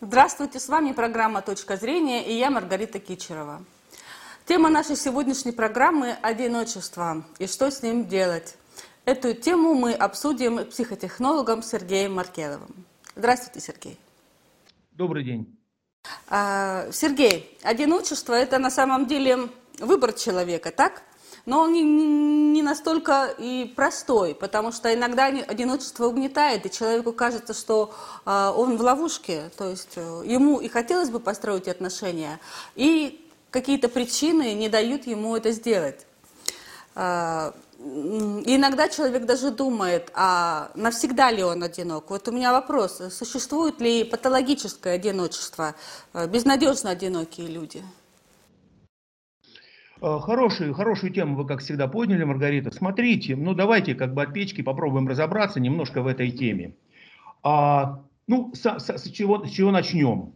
Здравствуйте, с вами программа «Точка зрения» и я Маргарита Кичерова. Тема нашей сегодняшней программы – одиночество и что с ним делать. Эту тему мы обсудим с психотехнологом Сергеем Маркеловым. Здравствуйте, Сергей. Добрый день. А, Сергей, одиночество – это на самом деле выбор человека, так? Но он не, не настолько и простой, потому что иногда одиночество угнетает, и человеку кажется, что э, он в ловушке, то есть э, ему и хотелось бы построить отношения, и какие-то причины не дают ему это сделать. Э, иногда человек даже думает, а навсегда ли он одинок? Вот у меня вопрос, существует ли патологическое одиночество, э, безнадежно одинокие люди? Э, хорошую, хорошую тему вы, как всегда, подняли, Маргарита. Смотрите, ну давайте как бы от печки попробуем разобраться немножко в этой теме. А, ну, с, с, с, чего, с чего начнем?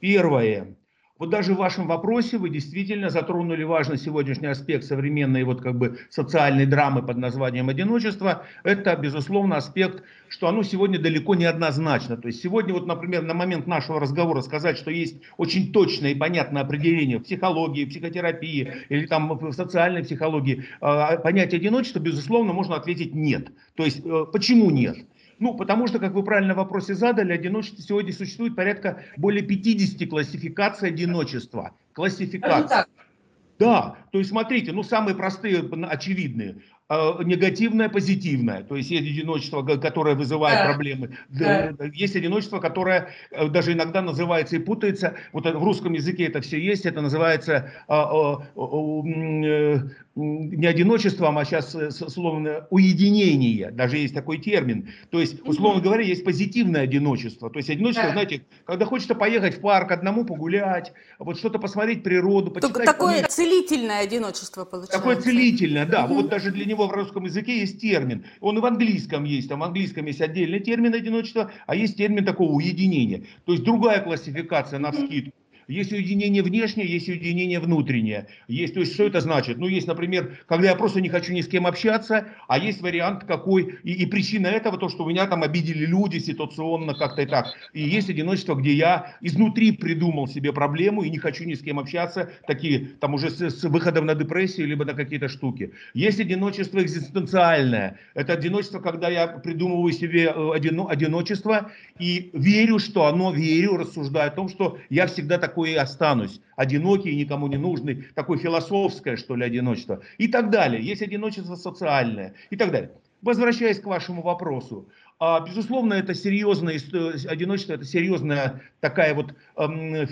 Первое. Вот даже в вашем вопросе вы действительно затронули важный сегодняшний аспект современной вот как бы социальной драмы под названием одиночество. Это, безусловно, аспект, что оно сегодня далеко не однозначно. То есть сегодня вот, например, на момент нашего разговора сказать, что есть очень точное и понятное определение в психологии, психотерапии или там в социальной психологии, а, понятие одиночества, безусловно, можно ответить нет. То есть э, почему нет? Ну, потому что, как вы правильно в вопросе задали, одиночество сегодня существует порядка более 50 классификаций одиночества. Классификаций. Да, то есть смотрите, ну самые простые, очевидные. Э, негативное, позитивное. То есть есть одиночество, которое вызывает да. проблемы. Да. Есть одиночество, которое э, даже иногда называется и путается. Вот в русском языке это все есть. Это называется а, э, не одиночеством, а сейчас словно уединение. Даже есть такой термин. То есть, условно говоря, есть позитивное одиночество. То есть одиночество, да. знаете, когда хочется поехать в парк одному погулять, вот что-то посмотреть природу, почитать. Такое целительное одиночество получается. Такое целительное, да. Угу. Вот даже для него в русском языке есть термин. Он и в английском есть. Там в английском есть отдельный термин одиночества, а есть термин такого уединения. То есть другая классификация на вскидку. Есть уединение внешнее, есть уединение внутреннее. Есть, то есть, что это значит? Ну, есть, например, когда я просто не хочу ни с кем общаться, а есть вариант какой, и, и причина этого, то, что меня там обидели люди ситуационно как-то и так. И есть одиночество, где я изнутри придумал себе проблему и не хочу ни с кем общаться, такие, там уже с, с выходом на депрессию, либо на какие-то штуки. Есть одиночество экзистенциальное. Это одиночество, когда я придумываю себе э, одино, одиночество и верю, что оно, верю, рассуждаю о том, что я всегда так такой и останусь, одинокий, никому не нужный, такое философское, что ли, одиночество и так далее. Есть одиночество социальное и так далее. Возвращаясь к вашему вопросу, безусловно, это серьезное одиночество, это серьезная такая вот э,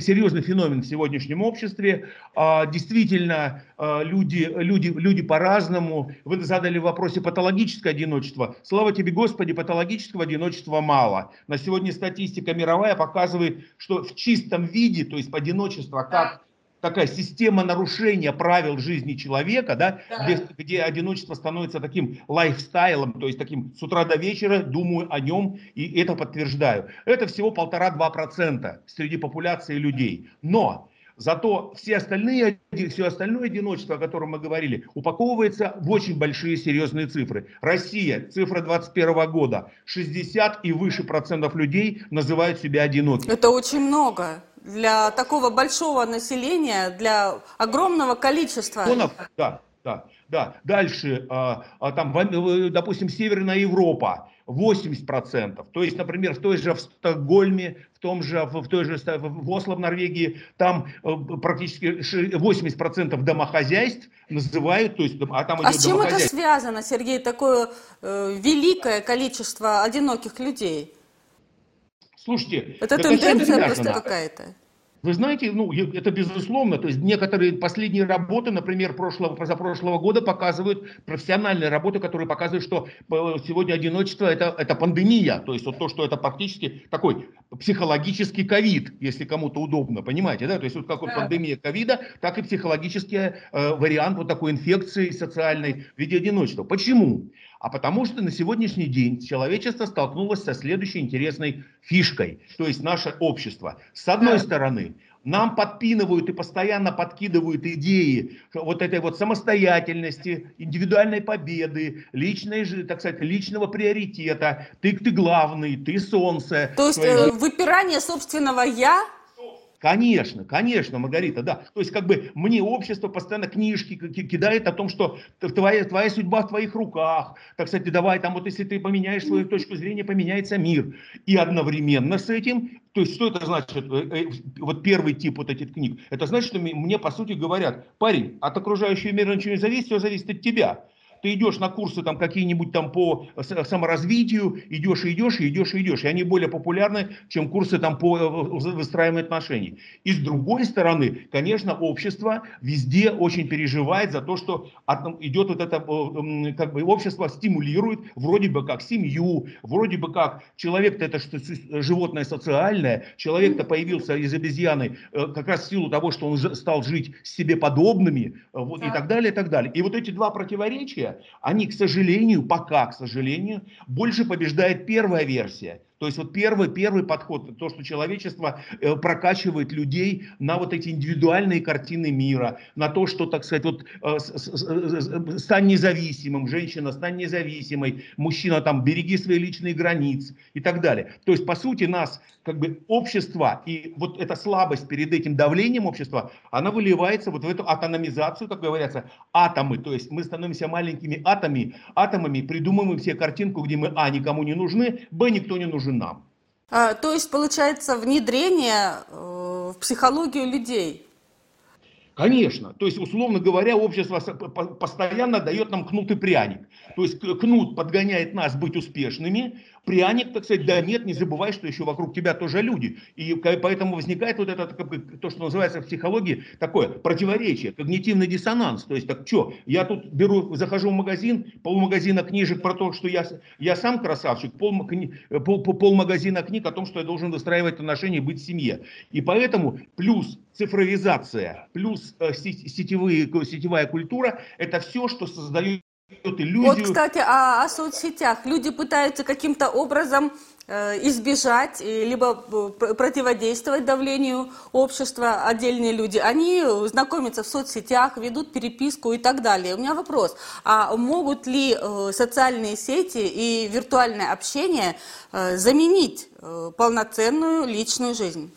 серьезный феномен в сегодняшнем обществе. А, действительно, а, люди, люди, люди по-разному. Вы задали в вопросе патологическое одиночество. Слава тебе, Господи, патологического одиночества мало. На сегодня статистика мировая показывает, что в чистом виде, то есть одиночество как такая система нарушения правил жизни человека, да, да. Где, где одиночество становится таким лайфстайлом, то есть таким с утра до вечера думаю о нем и это подтверждаю. Это всего полтора-два процента среди популяции людей. Но Зато все остальные, все остальное одиночество, о котором мы говорили, упаковывается в очень большие серьезные цифры. Россия, цифра 21 года, 60 и выше процентов людей называют себя одинокими. Это очень много для такого большого населения, для огромного количества. Да, да, да. Дальше, а, а, там, допустим, Северная Европа, 80%. То есть, например, в той же в Стокгольме, в том же, в той же в Осло, в Норвегии, там э, практически 80% домохозяйств называют, то есть, а там А с чем это связано, Сергей, такое э, великое количество одиноких людей? Слушайте, это тенденция просто какая-то. Вы знаете, ну, это безусловно, то есть некоторые последние работы, например, прошлого, позапрошлого года показывают, профессиональные работы, которые показывают, что э, сегодня одиночество это, это пандемия, то есть вот то, что это практически такой психологический ковид, если кому-то удобно, понимаете, да, то есть вот как вот пандемия ковида, так и психологический э, вариант вот такой инфекции социальной в виде одиночества. Почему? А потому что на сегодняшний день человечество столкнулось со следующей интересной фишкой, то есть наше общество. С одной стороны, нам подпинывают и постоянно подкидывают идеи вот этой вот самостоятельности, индивидуальной победы, личной, так сказать, личного приоритета. Ты, ты главный, ты солнце. То есть твои... Э, выпирание собственного «я» Конечно, конечно, Маргарита, да. То есть, как бы мне общество постоянно книжки кидает о том, что твоя, твоя судьба в твоих руках. Так сказать, давай там, вот если ты поменяешь свою точку зрения, поменяется мир. И одновременно с этим, то есть, что это значит? Э, э, вот первый тип вот этих книг. Это значит, что мне, по сути, говорят, парень, от окружающего мира ничего не зависит, все зависит от тебя ты идешь на курсы там какие-нибудь там по саморазвитию, идешь и идешь, и идешь и идешь. И они более популярны, чем курсы там по э, выстраиванию отношений. И с другой стороны, конечно, общество везде очень переживает за то, что идет вот это, э, как бы общество стимулирует вроде бы как семью, вроде бы как человек-то это что, животное социальное, человек-то появился из обезьяны э, как раз в силу того, что он стал жить с себе подобными, вот, да. и так далее, и так далее. И вот эти два противоречия, они, к сожалению, пока, к сожалению, больше побеждает первая версия. То есть вот первый, первый подход, то, что человечество э, прокачивает людей на вот эти индивидуальные картины мира, на то, что, так сказать, вот э, стань независимым, женщина, стань независимой, мужчина там, береги свои личные границы и так далее. То есть, по сути, нас как бы общество и вот эта слабость перед этим давлением общества, она выливается вот в эту атомизацию, как говорится, атомы. То есть мы становимся маленькими атомами, атомами, придумываем себе картинку, где мы, а, никому не нужны, б, никто не нужен нам. А, то есть получается внедрение э, в психологию людей. Конечно. То есть, условно говоря, общество постоянно дает нам кнут и пряник. То есть кнут подгоняет нас быть успешными, пряник, так сказать, да нет, не забывай, что еще вокруг тебя тоже люди. И поэтому возникает вот это, то, что называется в психологии, такое противоречие, когнитивный диссонанс. То есть, так что, я тут беру, захожу в магазин, полмагазина книжек про то, что я, я сам красавчик, пол, пол, пол магазина книг о том, что я должен выстраивать отношения и быть в семье. И поэтому плюс цифровизация, плюс э, сетевые, сетевая культура, это все, что создает иллюзию. Вот, кстати, о, о соцсетях. Люди пытаются каким-то образом э, избежать, либо э, противодействовать давлению общества, отдельные люди. Они знакомятся в соцсетях, ведут переписку и так далее. У меня вопрос, а могут ли э, социальные сети и виртуальное общение заменить полноценную личную жизнь?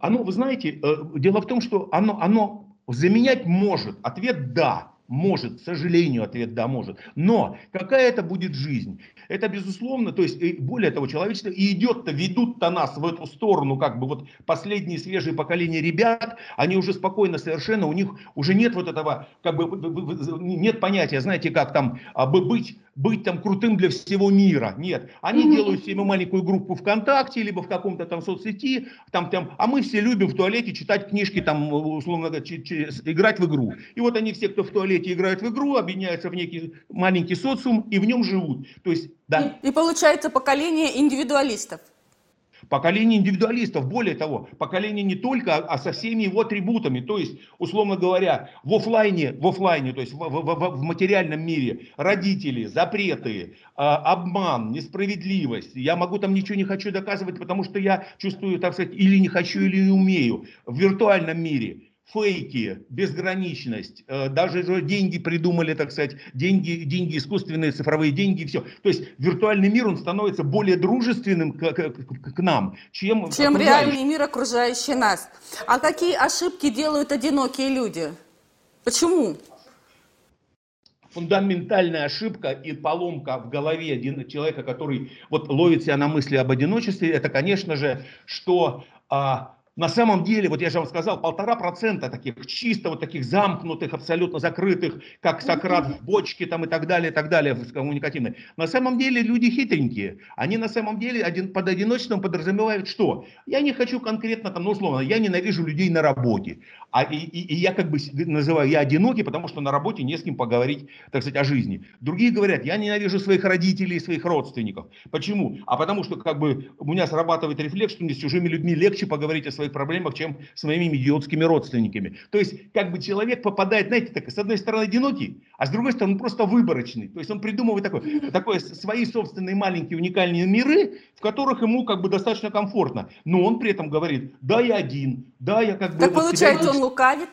Оно, вы знаете, дело в том, что оно, оно заменять может. Ответ «да». Может, к сожалению, ответ да, может. Но какая это будет жизнь? Это безусловно, то есть более того, человечество и идет-то, ведут-то нас в эту сторону, как бы вот последние свежие поколения ребят, они уже спокойно совершенно, у них уже нет вот этого, как бы нет понятия, знаете, как там а, быть быть там крутым для всего мира. Нет. Они mm-hmm. делают себе маленькую группу ВКонтакте, либо в каком-то там соцсети, там, там, а мы все любим в туалете читать книжки, там, условно говоря, играть в игру. И вот они все, кто в туалете играют в игру, объединяются в некий маленький социум и в нем живут. То есть, да. И, и получается поколение индивидуалистов. Поколение индивидуалистов, более того, поколение не только, а со всеми его атрибутами. То есть, условно говоря, в офлайне, в офлайне, то есть в, в, в, в материальном мире родители, запреты, э, обман, несправедливость. Я могу там ничего не хочу доказывать, потому что я чувствую, так сказать, или не хочу, или не умею. В виртуальном мире фейки, безграничность, э, даже деньги придумали, так сказать, деньги, деньги искусственные, цифровые деньги, все. То есть виртуальный мир, он становится более дружественным к, к, к нам, чем Чем реальный мир, окружающий нас. А какие ошибки делают одинокие люди? Почему? фундаментальная ошибка и поломка в голове один, человека, который вот ловит себя на мысли об одиночестве, это, конечно же, что а, на самом деле, вот я же вам сказал, полтора процента таких чисто вот таких замкнутых, абсолютно закрытых, как Сократ в бочке там и так далее, и так далее, коммуникативные. На самом деле люди хитренькие. Они на самом деле один, под одиночеством подразумевают что? Я не хочу конкретно там, ну условно, я ненавижу людей на работе. А, и, и, и я как бы называю, я одинокий, потому что на работе не с кем поговорить, так сказать, о жизни. Другие говорят, я ненавижу своих родителей, своих родственников. Почему? А потому что как бы у меня срабатывает рефлекс, что мне с чужими людьми легче поговорить о своих своих проблемах, чем своими идиотскими родственниками. То есть, как бы человек попадает, знаете, так, с одной стороны одинокий, а с другой стороны просто выборочный. То есть он придумывает такой, такой свои собственные маленькие уникальные миры, в которых ему как бы достаточно комфортно. Но он при этом говорит, да, я один, да, я как бы... Так вот получается, он лукавит?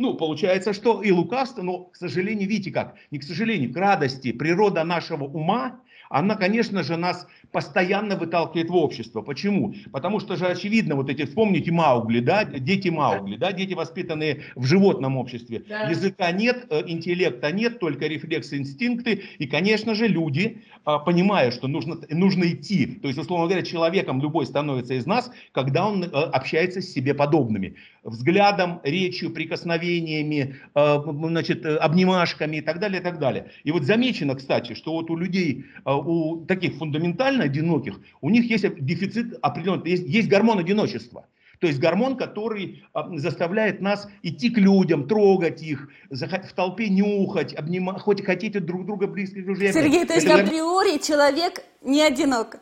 Ну, получается, что и лукавство, но, к сожалению, видите как, не к сожалению, к радости, природа нашего ума, она, конечно же, нас постоянно выталкивает в общество. Почему? Потому что же очевидно, вот эти, вспомните Маугли, да, дети Маугли, да, дети, воспитанные в животном обществе. Да. Языка нет, э, интеллекта нет, только рефлексы, инстинкты. И, конечно же, люди, а, понимая, что нужно, нужно идти, то есть, условно говоря, человеком любой становится из нас, когда он э, общается с себе подобными. Взглядом, речью, прикосновениями, э, значит, обнимашками и так далее, и так далее. И вот замечено, кстати, что вот у людей, у таких фундаментально одиноких, у них есть дефицит определенный, есть, есть гормон одиночества. То есть гормон, который а, заставляет нас идти к людям, трогать их, в толпе нюхать, обнимать, хоть хотите друг друга близких друзей. Сергей, то есть Это априори человек не одинок?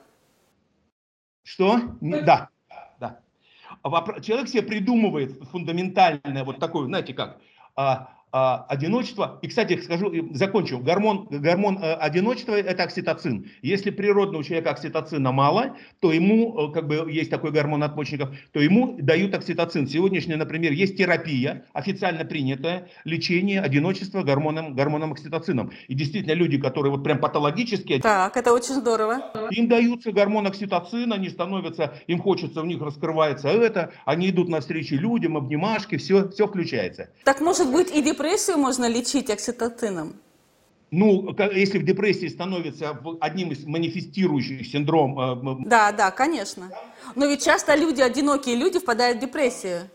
Что? Да. да. Человек себе придумывает фундаментальное вот такое, знаете как, а, одиночество. И, кстати, скажу, закончу. Гормон, гормон э, одиночества – это окситоцин. Если природного человека окситоцина мало, то ему, э, как бы есть такой гормон надпочечников, то ему дают окситоцин. Сегодняшняя, например, есть терапия, официально принятая, лечение одиночества гормоном, гормоном окситоцином. И действительно, люди, которые вот прям патологически... Так, это очень здорово. Им даются гормон окситоцина, они становятся, им хочется, у них раскрывается это, они идут навстречу людям, обнимашки, все, все включается. Так может быть и депрессию можно лечить окситоцином? Ну, если в депрессии становится одним из манифестирующих синдром... Э, да, да, конечно. Но ведь часто люди, одинокие люди, впадают в депрессию.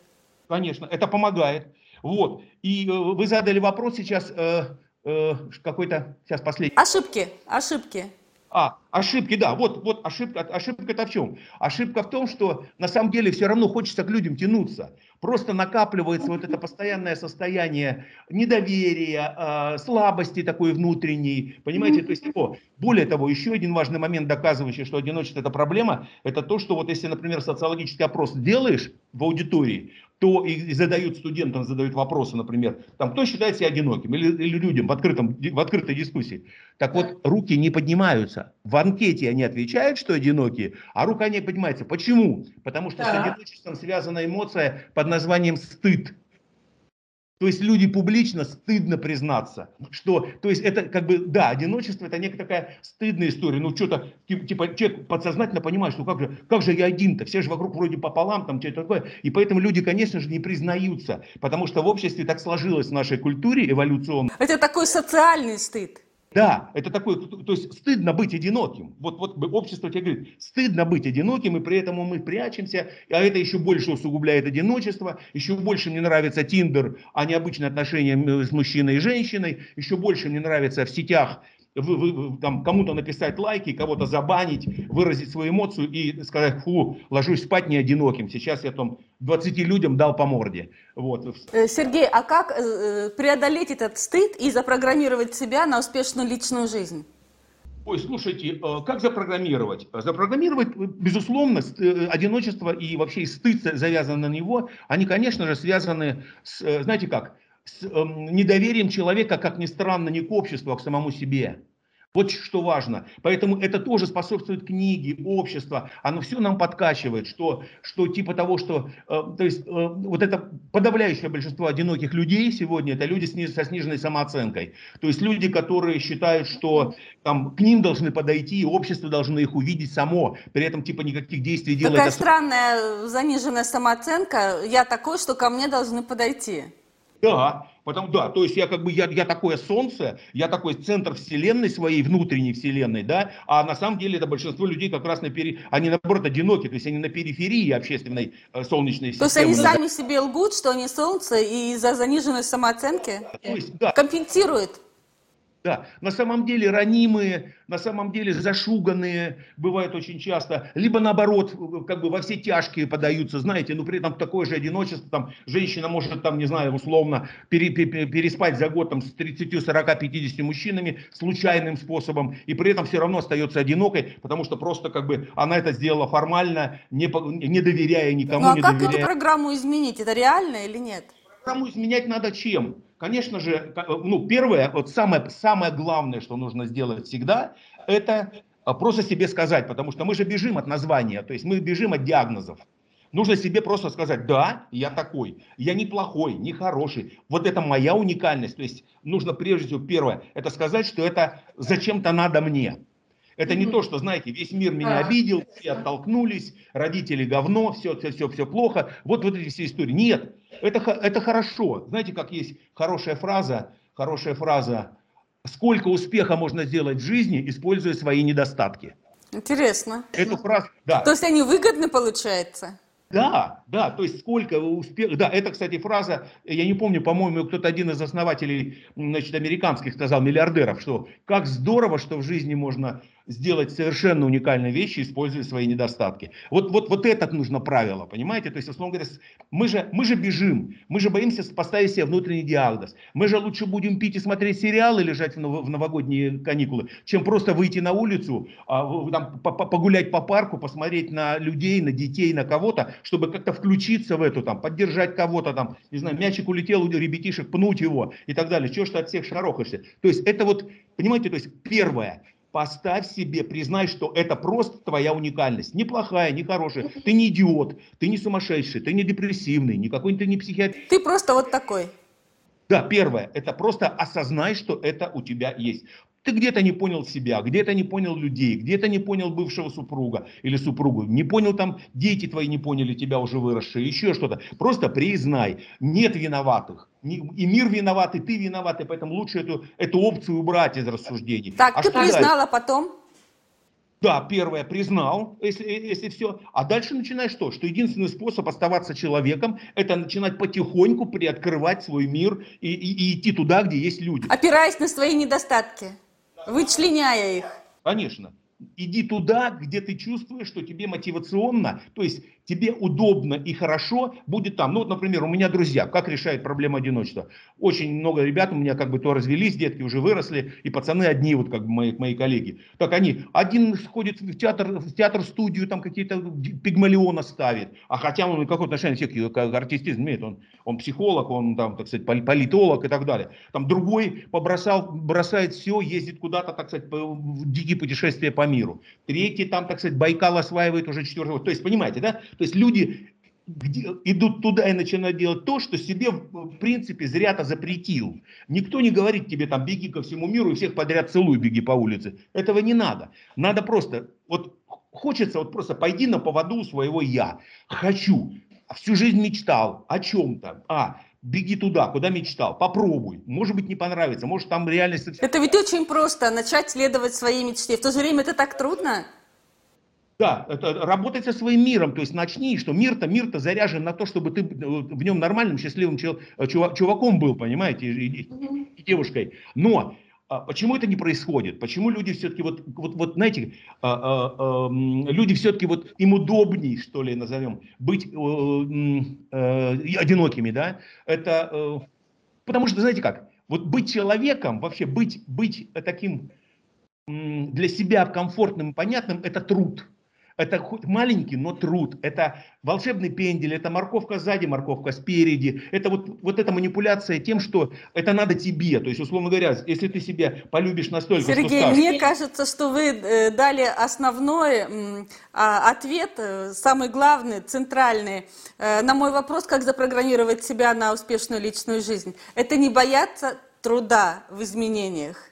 Конечно, это помогает. Вот. И э, вы задали вопрос сейчас э, э, какой-то, сейчас последний. Ошибки, ошибки. А, ошибки, да, вот, вот ошибка, ошибка это в чем? Ошибка в том, что на самом деле все равно хочется к людям тянуться. Просто накапливается вот это постоянное состояние недоверия, э, слабости такой внутренней, понимаете? То есть, о, более того, еще один важный момент, доказывающий, что одиночество это проблема, это то, что вот если, например, социологический опрос делаешь в аудитории, то и задают студентам, задают вопросы, например, там, кто считает себя одиноким, или, или людям в, открытом, в открытой дискуссии. Так вот, руки не поднимаются. В анкете они отвечают, что одинокие, а рука не поднимается. Почему? Потому что да. с одиночеством связана эмоция под названием стыд. То есть люди публично стыдно признаться, что, то есть это как бы, да, одиночество это некая такая стыдная история, ну что-то, типа, человек подсознательно понимает, что как же, как же я один-то, все же вокруг вроде пополам, там что-то такое, и поэтому люди, конечно же, не признаются, потому что в обществе так сложилось в нашей культуре эволюционно. Это такой социальный стыд. Да, это такое, то есть стыдно быть одиноким. Вот, вот общество тебе говорит, стыдно быть одиноким, и при этом мы прячемся, а это еще больше усугубляет одиночество, еще больше мне нравится Тиндер, а не обычные отношения с мужчиной и женщиной, еще больше мне нравится в сетях вы, вы, там, кому-то написать лайки, кого-то забанить, выразить свою эмоцию и сказать, фу, ложусь спать не одиноким, сейчас я там 20 людям дал по морде. Вот. Э, Сергей, а как э, преодолеть этот стыд и запрограммировать себя на успешную личную жизнь? Ой, слушайте, э, как запрограммировать? Запрограммировать, безусловно, одиночество и вообще стыд завязан на него, они, конечно же, связаны с, знаете как, с э, недоверием человека, как ни странно, не к обществу, а к самому себе. Вот что важно. Поэтому это тоже способствует книге, общество. Оно все нам подкачивает, что, что типа того, что... Э, то есть э, вот это подавляющее большинство одиноких людей сегодня, это люди с, со сниженной самооценкой. То есть люди, которые считают, что там, к ним должны подойти, и общество должно их увидеть само. При этом типа никаких действий делать... Такая странная заниженная самооценка. Я такой, что ко мне должны подойти. Да, потому да, то есть я как бы я, я такое солнце, я такой центр вселенной своей внутренней вселенной, да, а на самом деле это большинство людей как раз на пери, они наоборот одиноки, то есть они на периферии общественной э, солнечной системы. То есть они сами себе лгут, что они солнце и из-за заниженной самооценки то есть, да. компенсируют. Да, на самом деле ранимые, на самом деле зашуганные бывают очень часто, либо наоборот, как бы во все тяжкие подаются, знаете, но при этом такое же одиночество, там, женщина может, там, не знаю, условно, пере, пере, переспать за год там, с 30, 40, 50 мужчинами случайным способом, и при этом все равно остается одинокой, потому что просто как бы она это сделала формально, не, не доверяя никому. Ну а как доверяя... эту программу изменить? Это реально или нет? Программу изменять надо чем? Конечно же, ну, первое, вот самое, самое главное, что нужно сделать всегда, это а, просто себе сказать, потому что мы же бежим от названия, то есть мы бежим от диагнозов. Нужно себе просто сказать, да, я такой, я не плохой, не хороший. Вот это моя уникальность. То есть нужно прежде всего, первое, это сказать, что это зачем-то надо мне. Это не то, что, знаете, весь мир меня обидел, все оттолкнулись, родители говно, все, все, все, все плохо. Вот, вот эти все истории. Нет, это, это хорошо. Знаете, как есть хорошая фраза, хорошая фраза, сколько успеха можно сделать в жизни, используя свои недостатки. Интересно. Эту фразу, да. То есть они выгодны, получается? Да, да, то есть сколько успех... Да, это, кстати, фраза, я не помню, по-моему, кто-то один из основателей, значит, американских сказал, миллиардеров, что как здорово, что в жизни можно сделать совершенно уникальные вещи, используя свои недостатки. Вот, вот, вот это нужно правило, понимаете? То есть, условно говоря, мы же, мы же бежим, мы же боимся поставить себе внутренний диагноз. Мы же лучше будем пить и смотреть сериалы, лежать в, новогодние каникулы, чем просто выйти на улицу, а, там, погулять по парку, посмотреть на людей, на детей, на кого-то, чтобы как-то включиться в эту, там, поддержать кого-то, там, не знаю, мячик улетел у ребятишек, пнуть его и так далее. Чего что от всех шарохаешься? То есть, это вот, понимаете, то есть, первое, Поставь себе, признай, что это просто твоя уникальность. Неплохая, не хорошая. Ты не идиот, ты не сумасшедший, ты не депрессивный, никакой ты не психиатр. Ты просто вот такой. Да, первое, это просто осознай, что это у тебя есть. Ты где-то не понял себя, где-то не понял людей, где-то не понял бывшего супруга или супругу, не понял там, дети твои не поняли тебя уже выросшие, еще что-то. Просто признай, нет виноватых. И мир виноват, и ты виноват, и поэтому лучше эту, эту опцию убрать из рассуждений. Так, а ты признала дальше? потом? Да, первое, признал, если, если все. А дальше начинаешь что? Что единственный способ оставаться человеком, это начинать потихоньку приоткрывать свой мир и, и, и идти туда, где есть люди. Опираясь на свои недостатки. Вычленяя их. Конечно. Иди туда, где ты чувствуешь, что тебе мотивационно, то есть тебе удобно и хорошо будет там. Ну вот, например, у меня друзья, как решают проблему одиночества? Очень много ребят у меня как бы то развелись, детки уже выросли, и пацаны одни, вот как бы мои, мои коллеги. Так они, один ходит в театр, в театр-студию, там какие-то пигмалиона ставит, а хотя он какое отношение все к артистизм имеет, он, он психолог, он там, так сказать, политолог и так далее. Там другой побросал, бросает все, ездит куда-то, так сказать, в дикие путешествия по миру. Третий там, так сказать, Байкал осваивает уже четвертого. То есть, понимаете, да? То есть люди где, идут туда и начинают делать то, что себе в принципе зря-то запретил. Никто не говорит тебе там беги ко всему миру и всех подряд целуй, беги по улице. Этого не надо. Надо просто, вот хочется вот просто пойди на поводу своего я. Хочу. Всю жизнь мечтал о чем-то. А, беги туда, куда мечтал, попробуй. Может быть, не понравится, может, там реальность... Это ведь очень просто, начать следовать своей мечте. В то же время это так трудно. Да, это работать со своим миром, то есть начни, что мир-то мир-то заряжен на то, чтобы ты в нем нормальным, счастливым чуваком был, понимаете, и, и девушкой. Но почему это не происходит? Почему люди все-таки вот, вот, вот знаете, а, а, а, люди все-таки вот им удобней, что ли, назовем, быть э, э, одинокими, да? Это э, потому что, знаете как, вот быть человеком, вообще быть, быть таким для себя комфортным и понятным, это труд. Это хоть маленький, но труд. Это волшебный пендель, это морковка сзади, морковка спереди. Это вот, вот эта манипуляция тем, что это надо тебе. То есть, условно говоря, если ты себя полюбишь настолько, Сергей, что скажешь... мне кажется, что вы э, дали основной а, ответ, э, самый главный, центральный, э, на мой вопрос, как запрограммировать себя на успешную личную жизнь. Это не бояться труда в изменениях.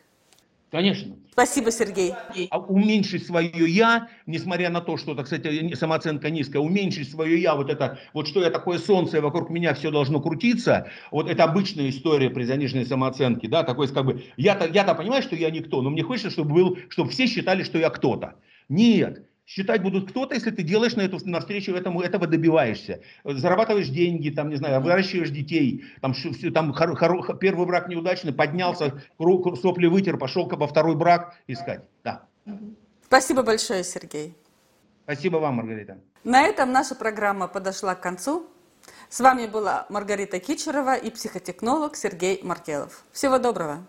Конечно. Спасибо, Сергей. А уменьшить свое я, несмотря на то, что, так сказать, самооценка низкая, уменьшить свое я, вот это, вот что я такое солнце, и вокруг меня все должно крутиться, вот это обычная история при заниженной самооценке, да, такой, как бы, я-то, я-то понимаю, что я никто, но мне хочется, чтобы был, чтобы все считали, что я кто-то. Нет, считать будут кто-то, если ты делаешь на эту навстречу этому, этого добиваешься. Зарабатываешь деньги, там, не знаю, выращиваешь детей, там, там хоро, хоро, первый брак неудачный, поднялся, сопли вытер, пошел во второй брак искать. Да. Спасибо большое, Сергей. Спасибо вам, Маргарита. На этом наша программа подошла к концу. С вами была Маргарита Кичерова и психотехнолог Сергей Маркелов. Всего доброго!